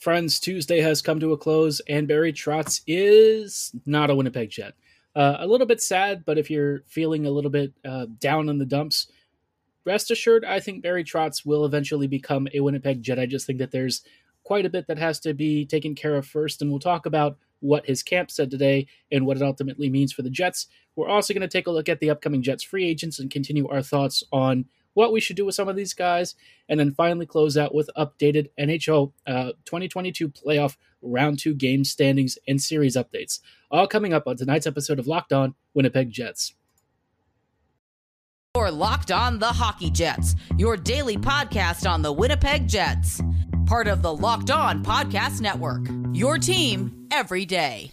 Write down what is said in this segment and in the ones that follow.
Friends, Tuesday has come to a close, and Barry Trotz is not a Winnipeg Jet. Uh, a little bit sad, but if you're feeling a little bit uh, down in the dumps, rest assured, I think Barry Trotz will eventually become a Winnipeg Jet. I just think that there's quite a bit that has to be taken care of first, and we'll talk about what his camp said today and what it ultimately means for the Jets. We're also going to take a look at the upcoming Jets free agents and continue our thoughts on what we should do with some of these guys, and then finally close out with updated NHL uh, 2022 playoff round two game standings and series updates. All coming up on tonight's episode of Locked On Winnipeg Jets. Or Locked On the Hockey Jets, your daily podcast on the Winnipeg Jets. Part of the Locked On Podcast Network. Your team every day.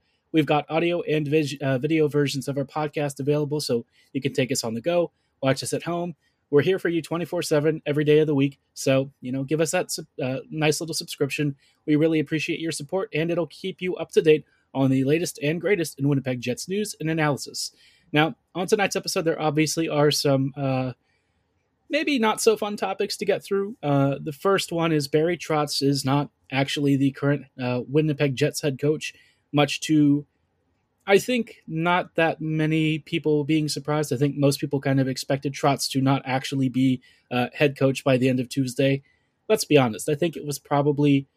We've got audio and vis- uh, video versions of our podcast available, so you can take us on the go, watch us at home. We're here for you 24 7 every day of the week. So, you know, give us that uh, nice little subscription. We really appreciate your support, and it'll keep you up to date on the latest and greatest in Winnipeg Jets news and analysis. Now, on tonight's episode, there obviously are some uh, maybe not so fun topics to get through. Uh, the first one is Barry Trotz is not actually the current uh, Winnipeg Jets head coach much to I think not that many people being surprised. I think most people kind of expected Trotz to not actually be uh, head coach by the end of Tuesday. Let's be honest. I think it was probably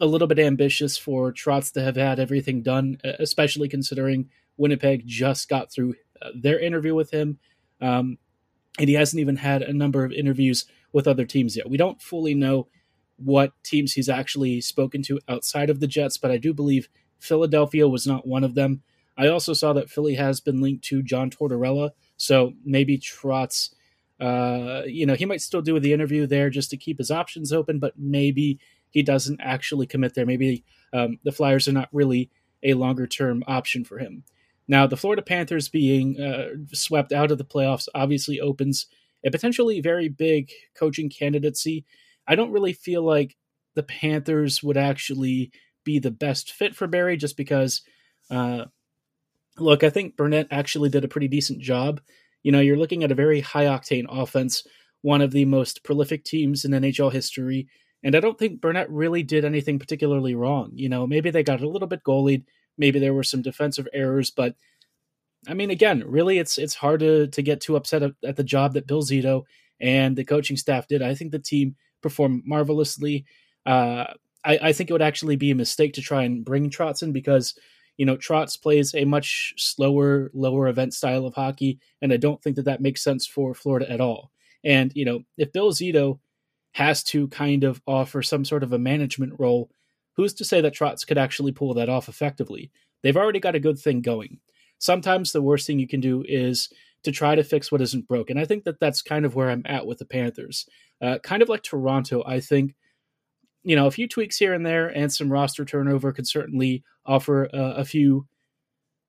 a little bit ambitious for Trotz to have had everything done, especially considering Winnipeg just got through uh, their interview with him. Um, and he hasn't even had a number of interviews with other teams yet. We don't fully know what teams he's actually spoken to outside of the Jets, but I do believe Philadelphia was not one of them. I also saw that Philly has been linked to John Tortorella, so maybe Trotz, uh, you know, he might still do the interview there just to keep his options open, but maybe he doesn't actually commit there. Maybe um, the Flyers are not really a longer term option for him. Now, the Florida Panthers being uh, swept out of the playoffs obviously opens a potentially very big coaching candidacy. I don't really feel like the Panthers would actually be the best fit for Barry just because, uh, look, I think Brunette actually did a pretty decent job. You know, you're looking at a very high octane offense, one of the most prolific teams in NHL history. And I don't think Brunette really did anything particularly wrong. You know, maybe they got a little bit goalied, maybe there were some defensive errors, but I mean, again, really, it's it's hard to to get too upset at, the job that Bill Zito and the coaching staff did. I think the team performed marvelously. Uh, I, I think it would actually be a mistake to try and bring Trotz in because you know Trotz plays a much slower, lower event style of hockey, and I don't think that that makes sense for Florida at all. And you know, if Bill Zito has to kind of offer some sort of a management role, who's to say that Trotz could actually pull that off effectively? They've already got a good thing going. Sometimes the worst thing you can do is to try to fix what isn't broken. I think that that's kind of where I'm at with the Panthers. Uh, kind of like Toronto, I think you know, a few tweaks here and there and some roster turnover could certainly offer uh, a few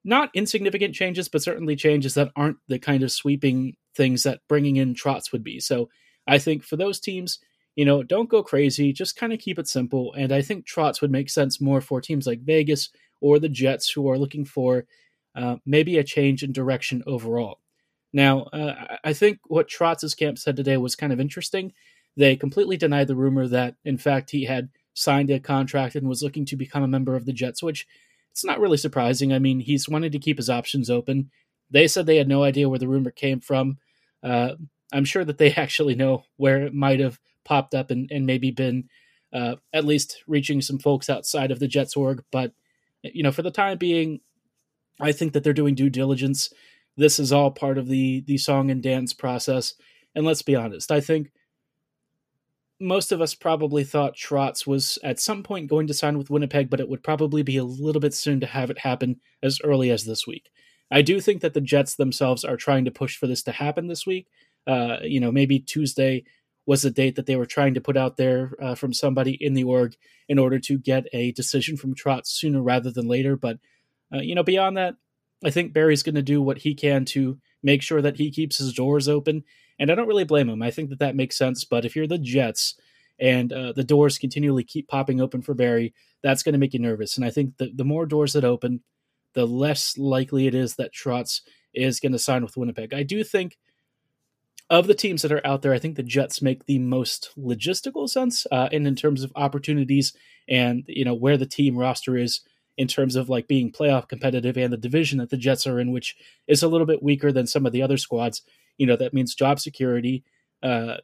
not insignificant changes, but certainly changes that aren't the kind of sweeping things that bringing in Trotz would be. So I think for those teams, you know, don't go crazy, just kind of keep it simple. And I think Trotz would make sense more for teams like Vegas or the Jets who are looking for uh, maybe a change in direction overall. Now, uh, I think what Trotz's camp said today was kind of interesting. They completely denied the rumor that, in fact, he had signed a contract and was looking to become a member of the Jets, which it's not really surprising. I mean, he's wanted to keep his options open. They said they had no idea where the rumor came from. Uh, I'm sure that they actually know where it might have popped up and, and maybe been uh, at least reaching some folks outside of the Jets org. But, you know, for the time being, I think that they're doing due diligence. This is all part of the the song and dance process. And let's be honest, I think most of us probably thought Trotz was at some point going to sign with Winnipeg, but it would probably be a little bit soon to have it happen as early as this week. I do think that the Jets themselves are trying to push for this to happen this week. Uh, you know, maybe Tuesday was the date that they were trying to put out there uh, from somebody in the org in order to get a decision from Trotz sooner rather than later. But, uh, you know, beyond that, I think Barry's going to do what he can to make sure that he keeps his doors open. And I don't really blame him. I think that that makes sense. But if you're the Jets and uh, the doors continually keep popping open for Barry, that's going to make you nervous. And I think that the more doors that open, the less likely it is that Trotz is going to sign with Winnipeg. I do think of the teams that are out there, I think the Jets make the most logistical sense, uh, and in terms of opportunities and you know where the team roster is in terms of like being playoff competitive and the division that the Jets are in, which is a little bit weaker than some of the other squads. You know that means job security. Uh,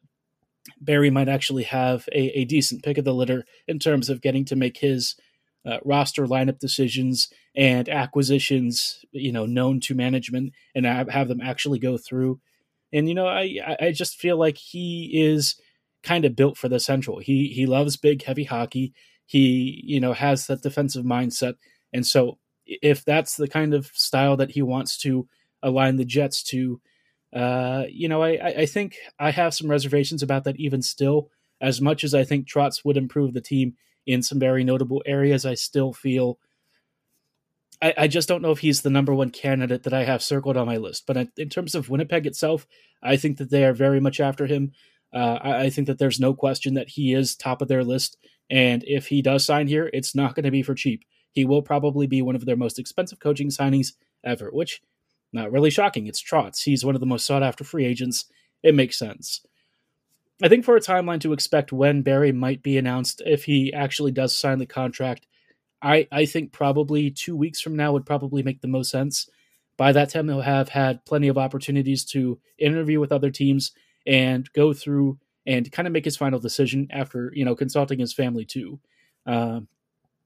Barry might actually have a, a decent pick of the litter in terms of getting to make his uh, roster lineup decisions and acquisitions, you know, known to management and have, have them actually go through. And you know, I I just feel like he is kind of built for the Central. He he loves big, heavy hockey. He you know has that defensive mindset, and so if that's the kind of style that he wants to align the Jets to, uh, you know, I I think I have some reservations about that. Even still, as much as I think Trotz would improve the team in some very notable areas, I still feel I, I, just don't know if he's the number one candidate that I have circled on my list. But in terms of Winnipeg itself, I think that they are very much after him. Uh, I, think that there's no question that he is top of their list. And if he does sign here, it's not going to be for cheap. He will probably be one of their most expensive coaching signings ever, which not really shocking. It's Trotz. He's one of the most sought after free agents. It makes sense. I think for a timeline to expect when Barry might be announced, if he actually does sign the contract, I, I think probably two weeks from now would probably make the most sense. By that time, he'll have had plenty of opportunities to interview with other teams and go through and kind of make his final decision after you know consulting his family too. Uh,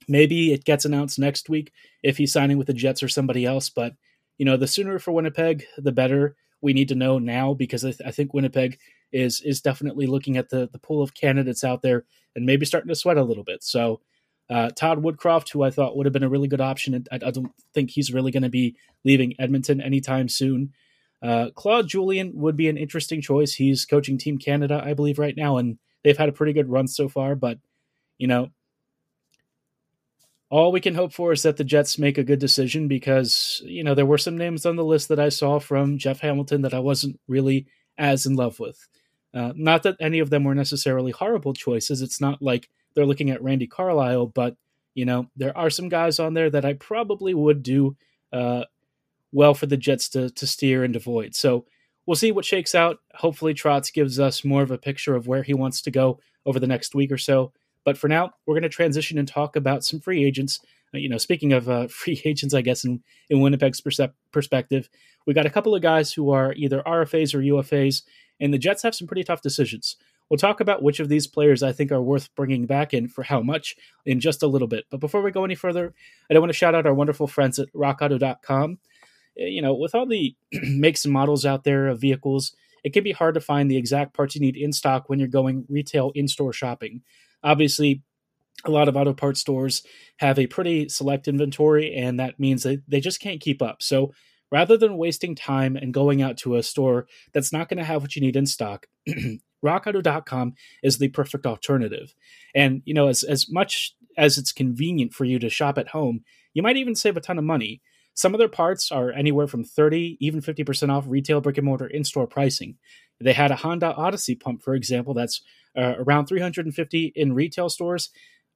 maybe it gets announced next week if he's signing with the Jets or somebody else. But you know, the sooner for Winnipeg, the better. We need to know now because I, th- I think Winnipeg is is definitely looking at the the pool of candidates out there and maybe starting to sweat a little bit. So uh, Todd Woodcroft, who I thought would have been a really good option, I, I don't think he's really going to be leaving Edmonton anytime soon. Uh, Claude Julien would be an interesting choice. He's coaching Team Canada, I believe, right now, and they've had a pretty good run so far. But you know, all we can hope for is that the Jets make a good decision because you know there were some names on the list that I saw from Jeff Hamilton that I wasn't really as in love with. Uh, not that any of them were necessarily horrible choices. It's not like they're looking at Randy Carlyle, but you know there are some guys on there that I probably would do uh, well for the Jets to to steer and avoid. So we'll see what shakes out. Hopefully, Trotz gives us more of a picture of where he wants to go over the next week or so. But for now, we're going to transition and talk about some free agents. Uh, you know, speaking of uh, free agents, I guess in in Winnipeg's perse- perspective, we got a couple of guys who are either RFAs or UFAs, and the Jets have some pretty tough decisions. We'll talk about which of these players I think are worth bringing back and for how much in just a little bit. But before we go any further, I do want to shout out our wonderful friends at rockauto.com. Eh, you know, with all the makes and models out there of vehicles, it can be hard to find the exact parts you need in stock when you're going retail in store shopping. Obviously, a lot of auto parts stores have a pretty select inventory, and that means that they just can't keep up. So rather than wasting time and going out to a store that's not going to have what you need in stock, rockauto.com is the perfect alternative. And, you know, as, as much as it's convenient for you to shop at home, you might even save a ton of money. Some of their parts are anywhere from 30, even 50% off retail brick and mortar in store pricing. They had a Honda Odyssey pump, for example, that's uh, around 350 in retail stores.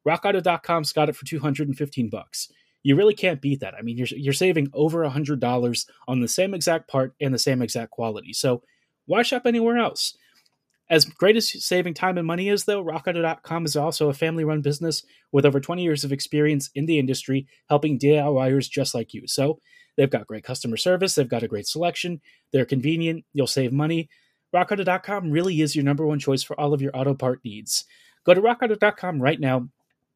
RockAuto.com's got it for 215 bucks. You really can't beat that. I mean, you're you're saving over $100 on the same exact part and the same exact quality. So why shop anywhere else? As great as saving time and money is, though, RockAuto.com is also a family run business with over 20 years of experience in the industry helping DIYers just like you. So they've got great customer service, they've got a great selection, they're convenient, you'll save money. RockAuto.com really is your number one choice for all of your auto part needs. Go to RockAuto.com right now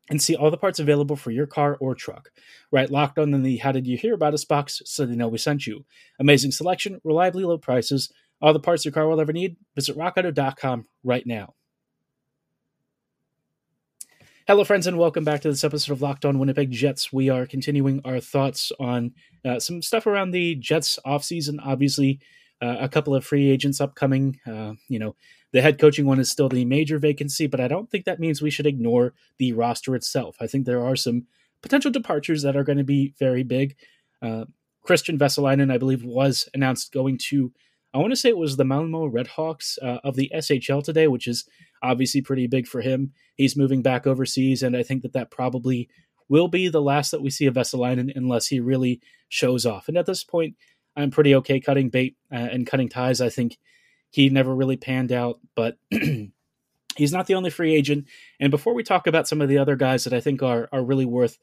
and see all the parts available for your car or truck. Write locked on in the How Did You Hear About Us box so they know we sent you. Amazing selection, reliably low prices all the parts your car will ever need, visit rockauto.com right now. Hello, friends, and welcome back to this episode of Locked On Winnipeg Jets. We are continuing our thoughts on uh, some stuff around the Jets offseason. Obviously, uh, a couple of free agents upcoming. Uh, you know, the head coaching one is still the major vacancy, but I don't think that means we should ignore the roster itself. I think there are some potential departures that are going to be very big. Uh, Kristian Vesalainen, I believe, was announced going to, I want to say it was the Malmo Redhawks uh, of the SHL today, which is obviously pretty big for him. He's moving back overseas, and I think that that probably will be the last that we see of Vesalainen unless he really shows off. And at this point, I'm pretty okay cutting bait uh, and cutting ties. I think he never really panned out, but he's not the only free agent. And before we talk about some of the other guys that I think are are really worth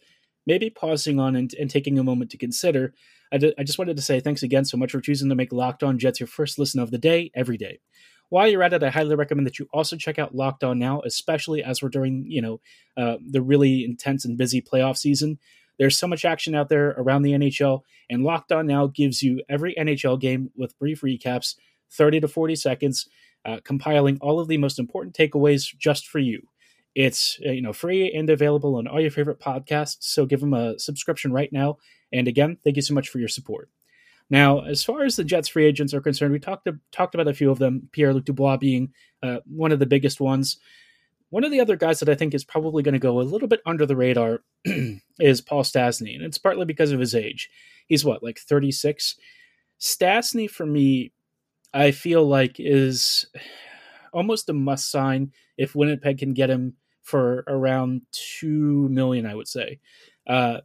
maybe pausing on and, and taking a moment to consider, I, d- I just wanted to say thanks again so much for choosing to make Locked On Jets your first listen of the day every day. While you're at it, I highly recommend that you also check out Locked On now, especially as we're during you know uh, the really intense and busy playoff season. There's so much action out there around the NHL, and Locked On now gives you every NHL game with brief recaps, 30 to 40 seconds, uh, compiling all of the most important takeaways just for you. It's uh, you know free and available on all your favorite podcasts, so give them a subscription right now. And again, thank you so much for your support. Now, as far as the Jets free agents are concerned, we talked talked about a few of them. Pierre Luc Dubois being uh, one of the biggest ones. One of the other guys that I think is probably going to go a little bit under the radar is Paul Stastny, and it's partly because of his age. He's what, like 36? Stastny, for me, I feel like is almost a must sign if Winnipeg can get him for around two million, I would say. Uh,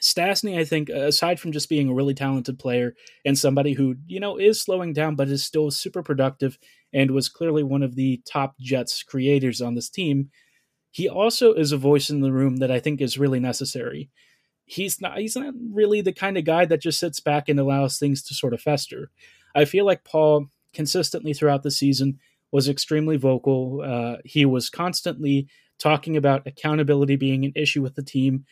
Stastny, I think, aside from just being a really talented player and somebody who, you know, is slowing down but is still super productive and was clearly one of the top Jets creators on this team, he also is a voice in the room that I think is really necessary. He's not he's not really the kind of guy that just sits back and allows things to sort of fester. I feel like Paul consistently throughout the season was extremely vocal. Uh, he was constantly talking about accountability being an issue with the team.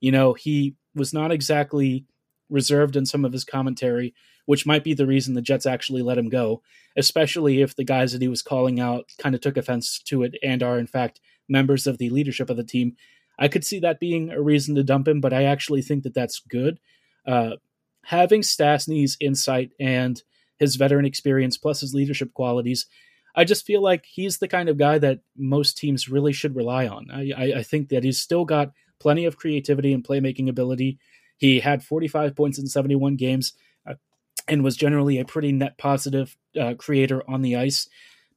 You know, he was not exactly reserved in some of his commentary, which might be the reason the Jets actually let him go, especially if the guys that he was calling out kind of took offense to it and are, in fact, members of the leadership of the team. I could see that being a reason to dump him, but I actually think that that's good. Uh, having Stastny's insight and his veteran experience plus his leadership qualities, I just feel like he's the kind of guy that most teams really should rely on. I, I, I think that he's still got plenty of creativity and playmaking ability. He had 45 points in 71 games uh, and was generally a pretty net positive uh, creator on the ice.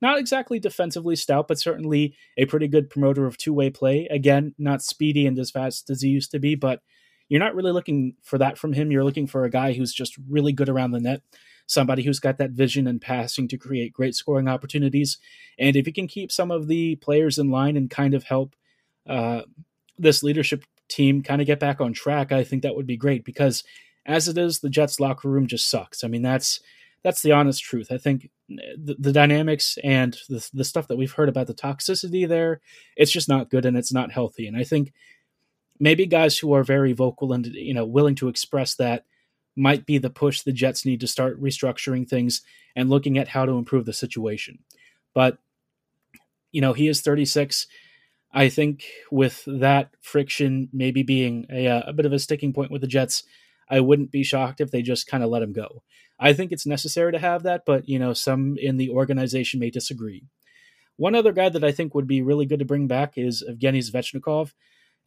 Not exactly defensively stout, but certainly a pretty good promoter of two way play. Again, not speedy and as fast as he used to be, but you're not really looking for that from him. You're looking for a guy who's just really good around the net, somebody who's got that vision and passing to create great scoring opportunities. And if he can keep some of the players in line and kind of help uh, this leadership team kind of get back on track, I think that would be great because as it is, the Jets locker room just sucks. I mean, that's that's the honest truth. I think the, the dynamics and the, the stuff that we've heard about the toxicity there, it's just not good and it's not healthy. And I think maybe guys who are very vocal and you know willing to express that might be the push the Jets need to start restructuring things and looking at how to improve the situation. But you know, he is 36 I think with that friction maybe being a, uh, a bit of a sticking point with the Jets, I wouldn't be shocked if they just kind of let him go. I think it's necessary to have that, but you know, some in the organization may disagree. One other guy that I think would be really good to bring back is Evgeny Svechnikov.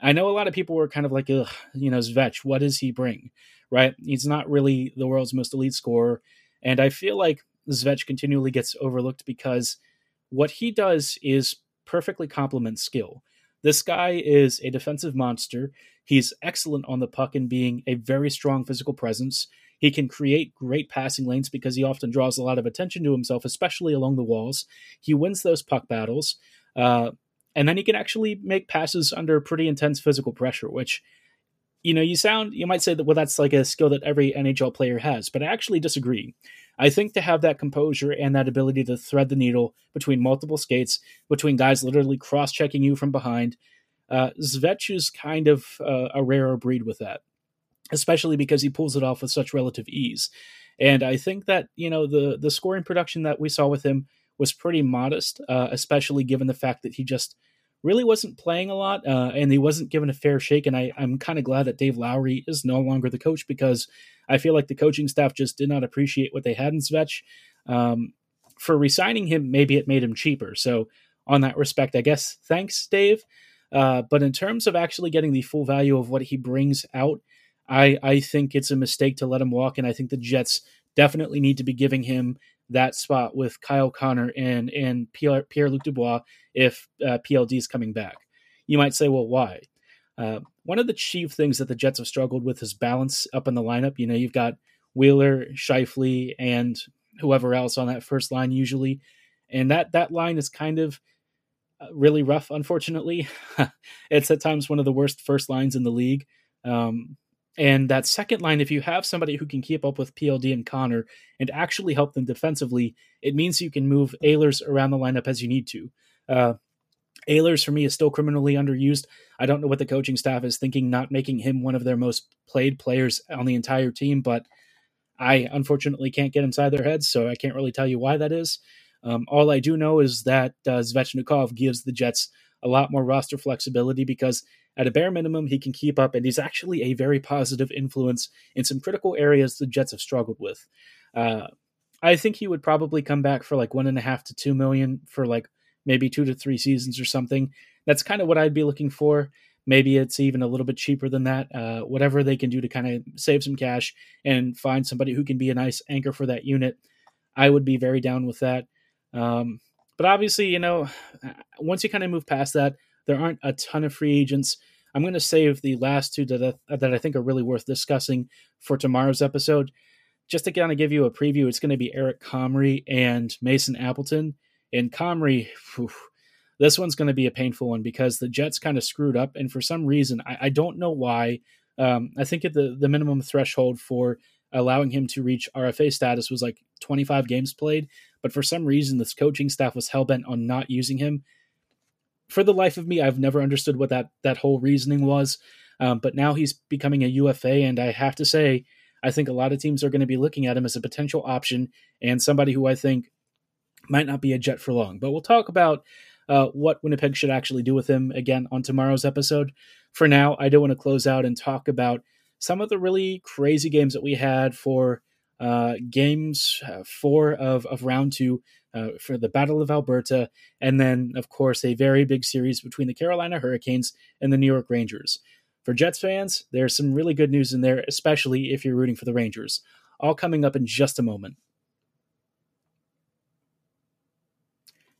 I know a lot of people were kind of like, Ugh, you know, Svech, what does he bring? Right? He's not really the world's most elite scorer. And I feel like Svech continually gets overlooked because what he does is perfectly complements skill. This guy is a defensive monster. He's excellent on the puck and being a very strong physical presence. He can create great passing lanes because he often draws a lot of attention to himself, especially along the walls. He wins those puck battles. Uh, and then he can actually make passes under pretty intense physical pressure, which you know, you sound you might say that well that's like a skill that every NHL player has, but I actually disagree. I think to have that composure and that ability to thread the needle between multiple skates, between guys literally cross checking you from behind, uh, Svech is kind of uh, a rarer breed with that, especially because he pulls it off with such relative ease. And I think that you know the the scoring production that we saw with him was pretty modest, uh, especially given the fact that he just really wasn't playing a lot, uh, and he wasn't given a fair shake. And I, I'm kind of glad that Dave Lowry is no longer the coach because I feel like the coaching staff just did not appreciate what they had in Svech. Um, for resigning him, maybe it made him cheaper. So on that respect, I guess thanks, Dave. Uh, but in terms of actually getting the full value of what he brings out, I I think it's a mistake to let him walk, and I think the Jets definitely need to be giving him that spot with Kyle Connor and and Pierre Luc Dubois if uh, PLD is coming back. You might say, well, why? Uh, one of the chief things that the Jets have struggled with is balance up in the lineup. You know, you've got Wheeler, Scheifele, and whoever else on that first line usually, and that that line is kind of uh, really rough. Unfortunately, it's at times one of the worst first lines in the league. Um, and that second line, if you have somebody who can keep up with PLD and Connor and actually help them defensively, it means you can move Ehlers around the lineup as you need to. Uh, Ehlers for me is still criminally underused. I don't know what the coaching staff is thinking, not making him one of their most played players on the entire team, but I unfortunately can't get inside their heads, so I can't really tell you why that is. Um, all I do know is that uh, Svechnikov gives the Jets a lot more roster flexibility because at a bare minimum, he can keep up, and he's actually a very positive influence in some critical areas the Jets have struggled with. Uh, I think he would probably come back for like one and a half to two million for like maybe two to three seasons or something. That's kind of what I'd be looking for. Maybe it's even a little bit cheaper than that. Uh, whatever they can do to kind of save some cash and find somebody who can be a nice anchor for that unit, I would be very down with that. Um, but obviously, you know, once you kind of move past that, there aren't a ton of free agents. I'm going to save the last two that I, that I think are really worth discussing for tomorrow's episode. Just to kind of give you a preview, it's going to be Eric Comrie and Mason Appleton. And Comrie, whew, this one's going to be a painful one because the Jets kind of screwed up, and for some reason, I, I don't know why. Um, I think the the minimum threshold for allowing him to reach RFA status was like 25 games played, but for some reason, this coaching staff was hell bent on not using him for the life of me, I've never understood what that that whole reasoning was. Um, but now he's becoming a UFA, and I have to say, I think a lot of teams are going to be looking at him as a potential option and somebody who I think might not be a Jet for long. But we'll talk about uh, what Winnipeg should actually do with him again on tomorrow's episode. For now, I do want to close out and talk about some of the really crazy games that we had for uh, games uh, four of, of round two uh, for the Battle of Alberta, and then, of course, a very big series between the Carolina Hurricanes and the New York Rangers. For Jets fans, there's some really good news in there, especially if you're rooting for the Rangers. All coming up in just a moment.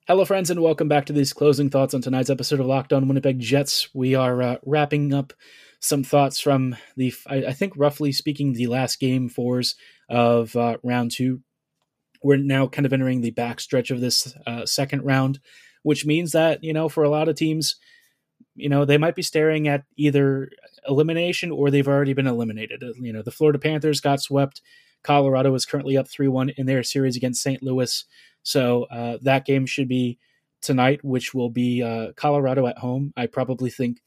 Hello, friends, and welcome back to these closing thoughts on tonight's episode of Locked On Winnipeg Jets. We are uh, wrapping up some thoughts from the, I, I, think, roughly speaking, the last game fours of uh, round two we're now kind of entering the backstretch of this uh, second round, which means that you know for a lot of teams, you know they might be staring at either elimination or they've already been eliminated. Uh, you know the Florida Panthers got swept. Colorado is currently up three one in their series against St. Louis, so uh, that game should be tonight, which will be uh, Colorado at home. I probably think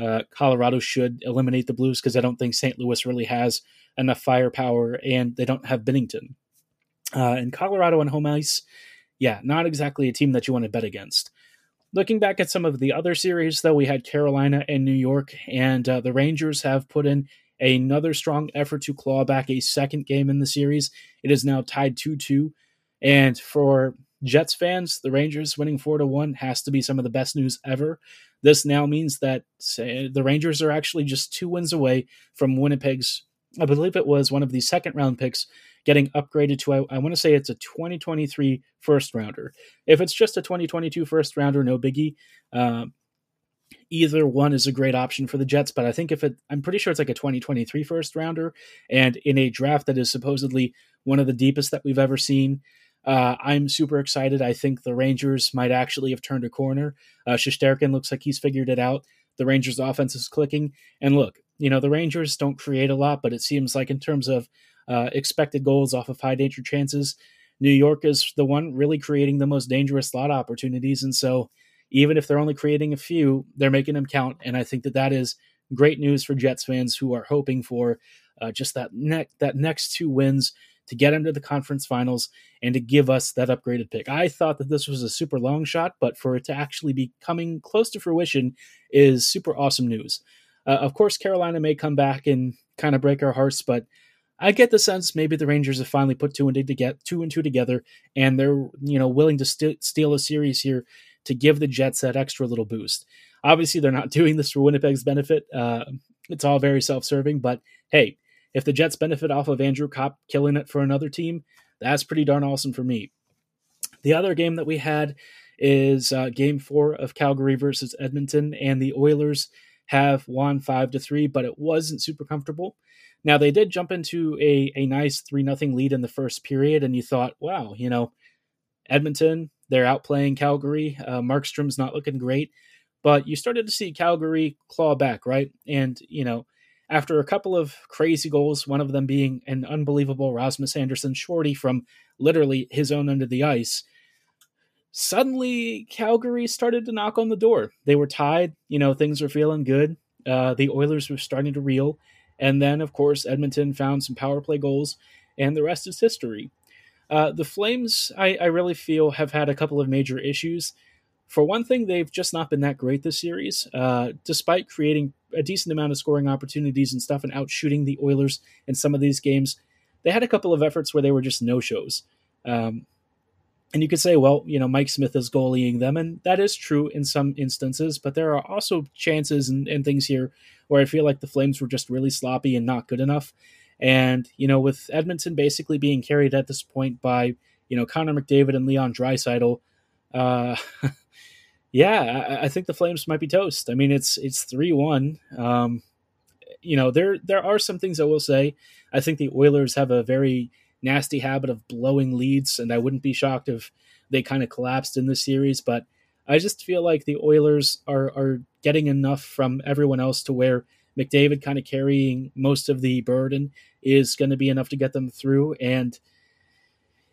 uh, Colorado should eliminate the Blues because I don't think St. Louis really has enough firepower, and they don't have Binnington. Uh, and Colorado on home ice, yeah, not exactly a team that you want to bet against. Looking back at some of the other series, though, we had Carolina and New York, and uh, the Rangers have put in another strong effort to claw back a second game in the series. It is now tied 2 2. And for Jets fans, the Rangers winning 4 to 1 has to be some of the best news ever. This now means that say, the Rangers are actually just two wins away from Winnipeg's, I believe it was one of the second round picks getting upgraded to, I, I want to say it's a 2023 first rounder. If it's just a 2022 first rounder, no biggie. Um, either one is a great option for the Jets, but I think if it, I'm pretty sure it's like a 2023 first rounder, and in a draft that is supposedly one of the deepest that we've ever seen. Uh, I'm super excited. I think the Rangers might actually have turned a corner. Uh, Shesterkin looks like he's figured it out. The Rangers' offense is clicking. And look, you know, the Rangers don't create a lot, but it seems like in terms of uh, expected goals off of high danger chances. New York is the one really creating the most dangerous slot opportunities. And so, even if they're only creating a few, they're making them count. And I think that that is great news for Jets fans who are hoping for uh, just that ne- that next two wins to get into the conference finals and to give us that upgraded pick. I thought that this was a super long shot, but for it to actually be coming close to fruition is super awesome news. Uh, of course, Carolina may come back and kind of break our hearts, but I get the sense maybe the Rangers have finally put two and two to get two and two together, and they're you know willing to st- steal a series here to give the Jets that extra little boost. Obviously, they're not doing this for Winnipeg's benefit. Uh, it's all very self-serving, but hey, if the Jets benefit off of Andrew Copp killing it for another team, that's pretty darn awesome for me. The other game that we had is uh, Game Four of Calgary versus Edmonton, and the Oilers have won five to three, but it wasn't super comfortable. Now they did jump into a, a nice three nothing lead in the first period, and you thought, wow, you know, Edmonton, they're outplaying Calgary. Uh, Markstrom's not looking great, but you started to see Calgary claw back, right? And you know, after a couple of crazy goals, one of them being an unbelievable Rasmus Andersson shorty from literally his own of the ice. Suddenly, Calgary started to knock on the door. They were tied. You know, things were feeling good. Uh, the Oilers were starting to reel. And then, of course, Edmonton found some power play goals, and the rest is history. Uh, the Flames, I, I, really feel, have had a couple of major issues. For one thing, they've just not been that great this series, uh, despite creating a decent amount of scoring opportunities and stuff and outshooting the Oilers in some of these games. They had a couple of efforts where they were just no shows. Um, and you could say, well, you know, Mike Smith is goalieing them, and that is true in some instances, but there are also chances and, and things here where I feel like the Flames were just really sloppy and not good enough. And, you know, with Edmonton basically being carried at this point by, you know, Connor McDavid and Leon Draisaitl, uh, yeah, I, I, think the Flames might be toast. I mean, it's it's three one. Um, you know, there there are some things I will say. I think the Oilers have a very nasty habit of blowing leads, and I wouldn't be shocked if they kind of collapsed in this series. But I just feel like the Oilers are are getting enough from everyone else to where McDavid kind of carrying most of the burden is going to be enough to get them through. And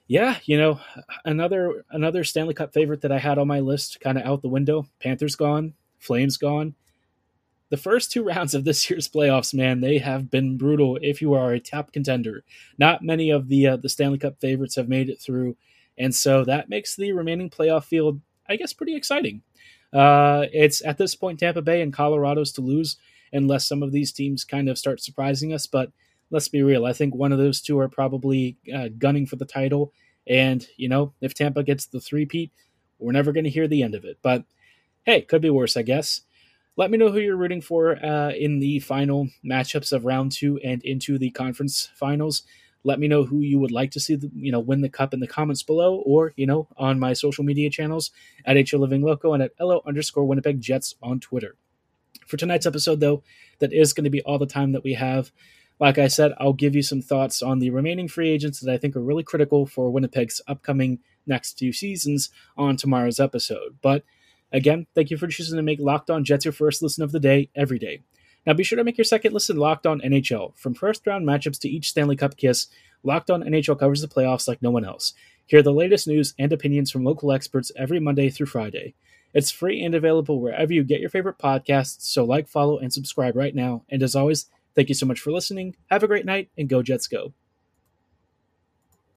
yeah, you know, another another Stanley Cup favorite that I had on my list kind of out the window. Panthers gone, Flames gone. The first two rounds of this year's playoffs, man, they have been brutal. If you are a top contender, not many of the uh, the Stanley Cup favorites have made it through, and so that makes the remaining playoff field, I guess, pretty exciting. Uh, it's at this point Tampa Bay and Colorado's to lose unless some of these teams kind of start surprising us. But let's be real. I think one of those two are probably uh, gunning for the title. And, you know, if Tampa gets the three-peat, we're never going to hear the end of it. But hey, could be worse, I guess. Let me know who you're rooting for uh, in the final matchups of round two and into the conference finals. Let me know who you would like to see, the, you know, win the cup in the comments below, or you know, on my social media channels at HL Living Loco and at LO underscore Winnipeg Jets on Twitter. For tonight's episode, though, that is going to be all the time that we have. Like I said, I'll give you some thoughts on the remaining free agents that I think are really critical for Winnipeg's upcoming next few seasons on tomorrow's episode. But again, thank you for choosing to make Locked On Jets your first listen of the day every day. Now be sure to make your second listen Locked On NHL. From first round matchups to each Stanley Cup kiss, Locked On NHL covers the playoffs like no one else. Hear the latest news and opinions from local experts every Monday through Friday. It's free and available wherever you get your favorite podcasts, so like, follow, and subscribe right now. And as always, thank you so much for listening. Have a great night, and go Jets go.